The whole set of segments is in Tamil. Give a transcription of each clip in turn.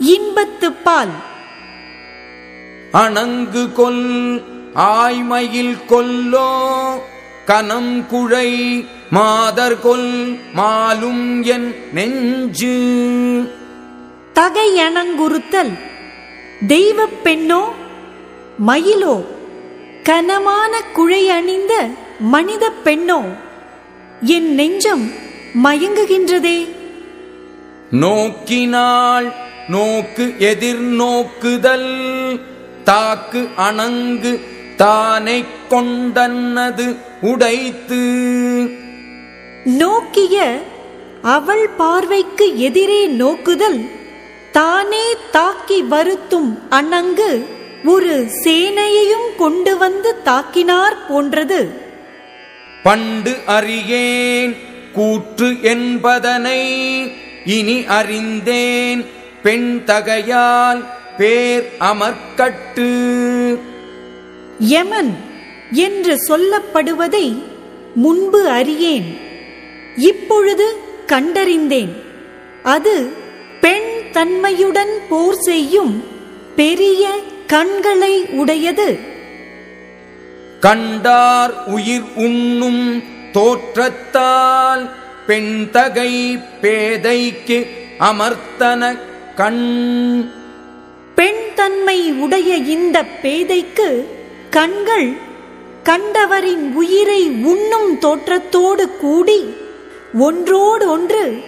இன்பத்து பால். அணங்கு கொல் ஆய்மயில் கொல்லோ கனம் குழை மாதர் கொல் மாலும் என் நெஞ்சு. தகையணங்குறுத்தல் தெய்வப் பெண்ணோ மயிலோ கனமான குழை அணிந்த மனித பெண்ணோ என் நெஞ்சம் மயங்குகின்றதே. நோக்கினாள் நோக்கு எதிர்நோக்குதல் தாக்கு அணங்கு தானை கொண்டன்னது உடைத்து. நோக்கிய அவள் பார்வைக்கு எதிரே நோக்குதல் தானே தாக்கி வருத்தும் அணங்கு ஒரு சேனையையும் கொண்டு வந்து தாக்கினார் போன்றது. பண்டு அறியேன் கூற்று என்பதனை இனி அறிந்தேன் பெண் தகையால் பேர் அமர்க்கட்டு யமன் என்று சொல்லப்படுவதை முன்பு அறியேன். இப்பொழுது கண்டறிந்தேன். அது பெண் தன்மையுடன் போர் செய்யும் பெரிய கண்களை உடையது. கண்டார் உயிர் உண்ணும் தோற்றத்தால் பெண் தகை பேதைக்கு அமர்த்தன கண். பெண் தன்மை உடைய இந்த பேதைக்கு கண்கள் கண்டவரின் உயிரை உண்ணும் தோற்றத்தோடு கூடி ஒன்றோடு ஒன்று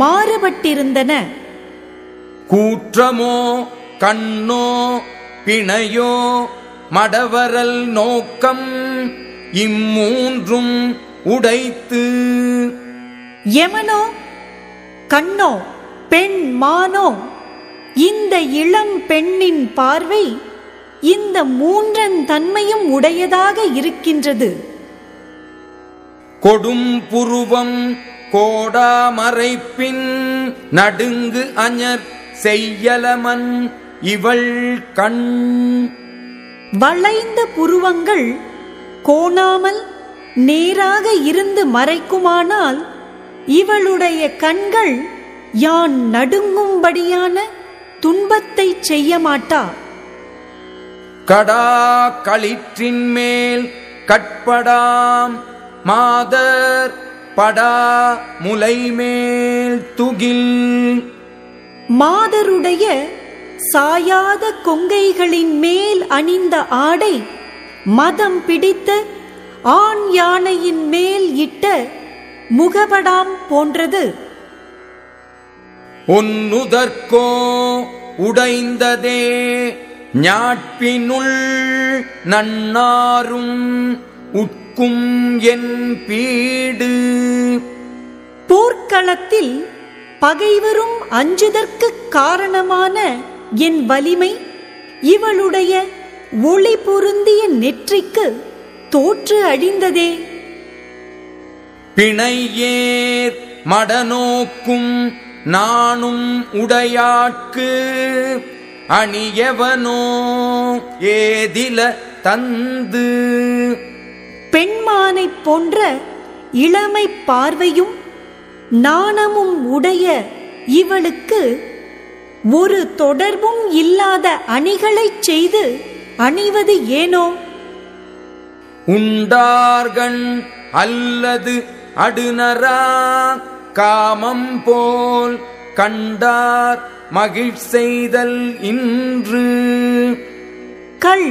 மாறுபட்டிருந்தன. கூற்றமோ கண்ணோ பிணையோ மடவரல் நோக்கம் இம்மூன்றும் உடைத்து. யமனோ கண்ணோ பெண் மானோ இந்த இளம் பெண்ணின் பார்வை இந்த மூன்றன் தன்மையும் உடையதாக இருக்கின்றது. கொடும் புருவம் கோடாமறைப்பின் நடுங்கு அஞர் செய்யலமன் இவள் கண். வளைந்த புருவங்கள் கோணாமல் நேராக இருந்து மறைக்குமானால் இவளுடைய கண்கள் யான் நடுங்கும்படியான துன்பத்தை செய்ய மாட்டா கடா களிற்றின் மேல் கட்படாம் மாதர் படா முலை மேல் துகில். மாதருடைய சாயாத கொங்கைகளின் மேல் அணிந்த ஆடை மதம் பிடித்த ஆண் யானையின் மேல் இட்ட முகபடாம் போன்றது. ஒன்னுதற்கோ உடைந்ததே ஞாட்பினுள் நன்னாரும் உட்கும் என் பீடு. போர்க்களத்தில் பகைவரும் அஞ்சுதற்கு காரணமான என் வலிமை இவளுடைய ஒளி பொருந்திய நெற்றிக்கு தோற்று அழிந்ததே. பிணையேர் மடநோக்கும் நானும் உடையாட்கு அணியவனோ ஏதில தந்து. பெண்மானைப் போன்ற இளமை பார்வையும் நாணமும் உடைய இவளுக்கு ஒரு தொடர்பும் இல்லாத அணிகளைச் செய்து அணிவது ஏனோ? உண்டார்கண் அல்லது அடுநரா காமம் போல் கண்டார் மகிழ் செய்தல் இன்று. கள்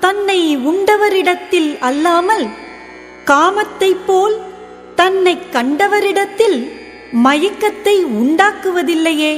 தன்னை உண்டவரிடத்தில் அல்லாமல் காமத்தைப் போல் தன்னை கண்டவரிடத்தில் மயக்கத்தை உண்டாக்குவதில்லையே.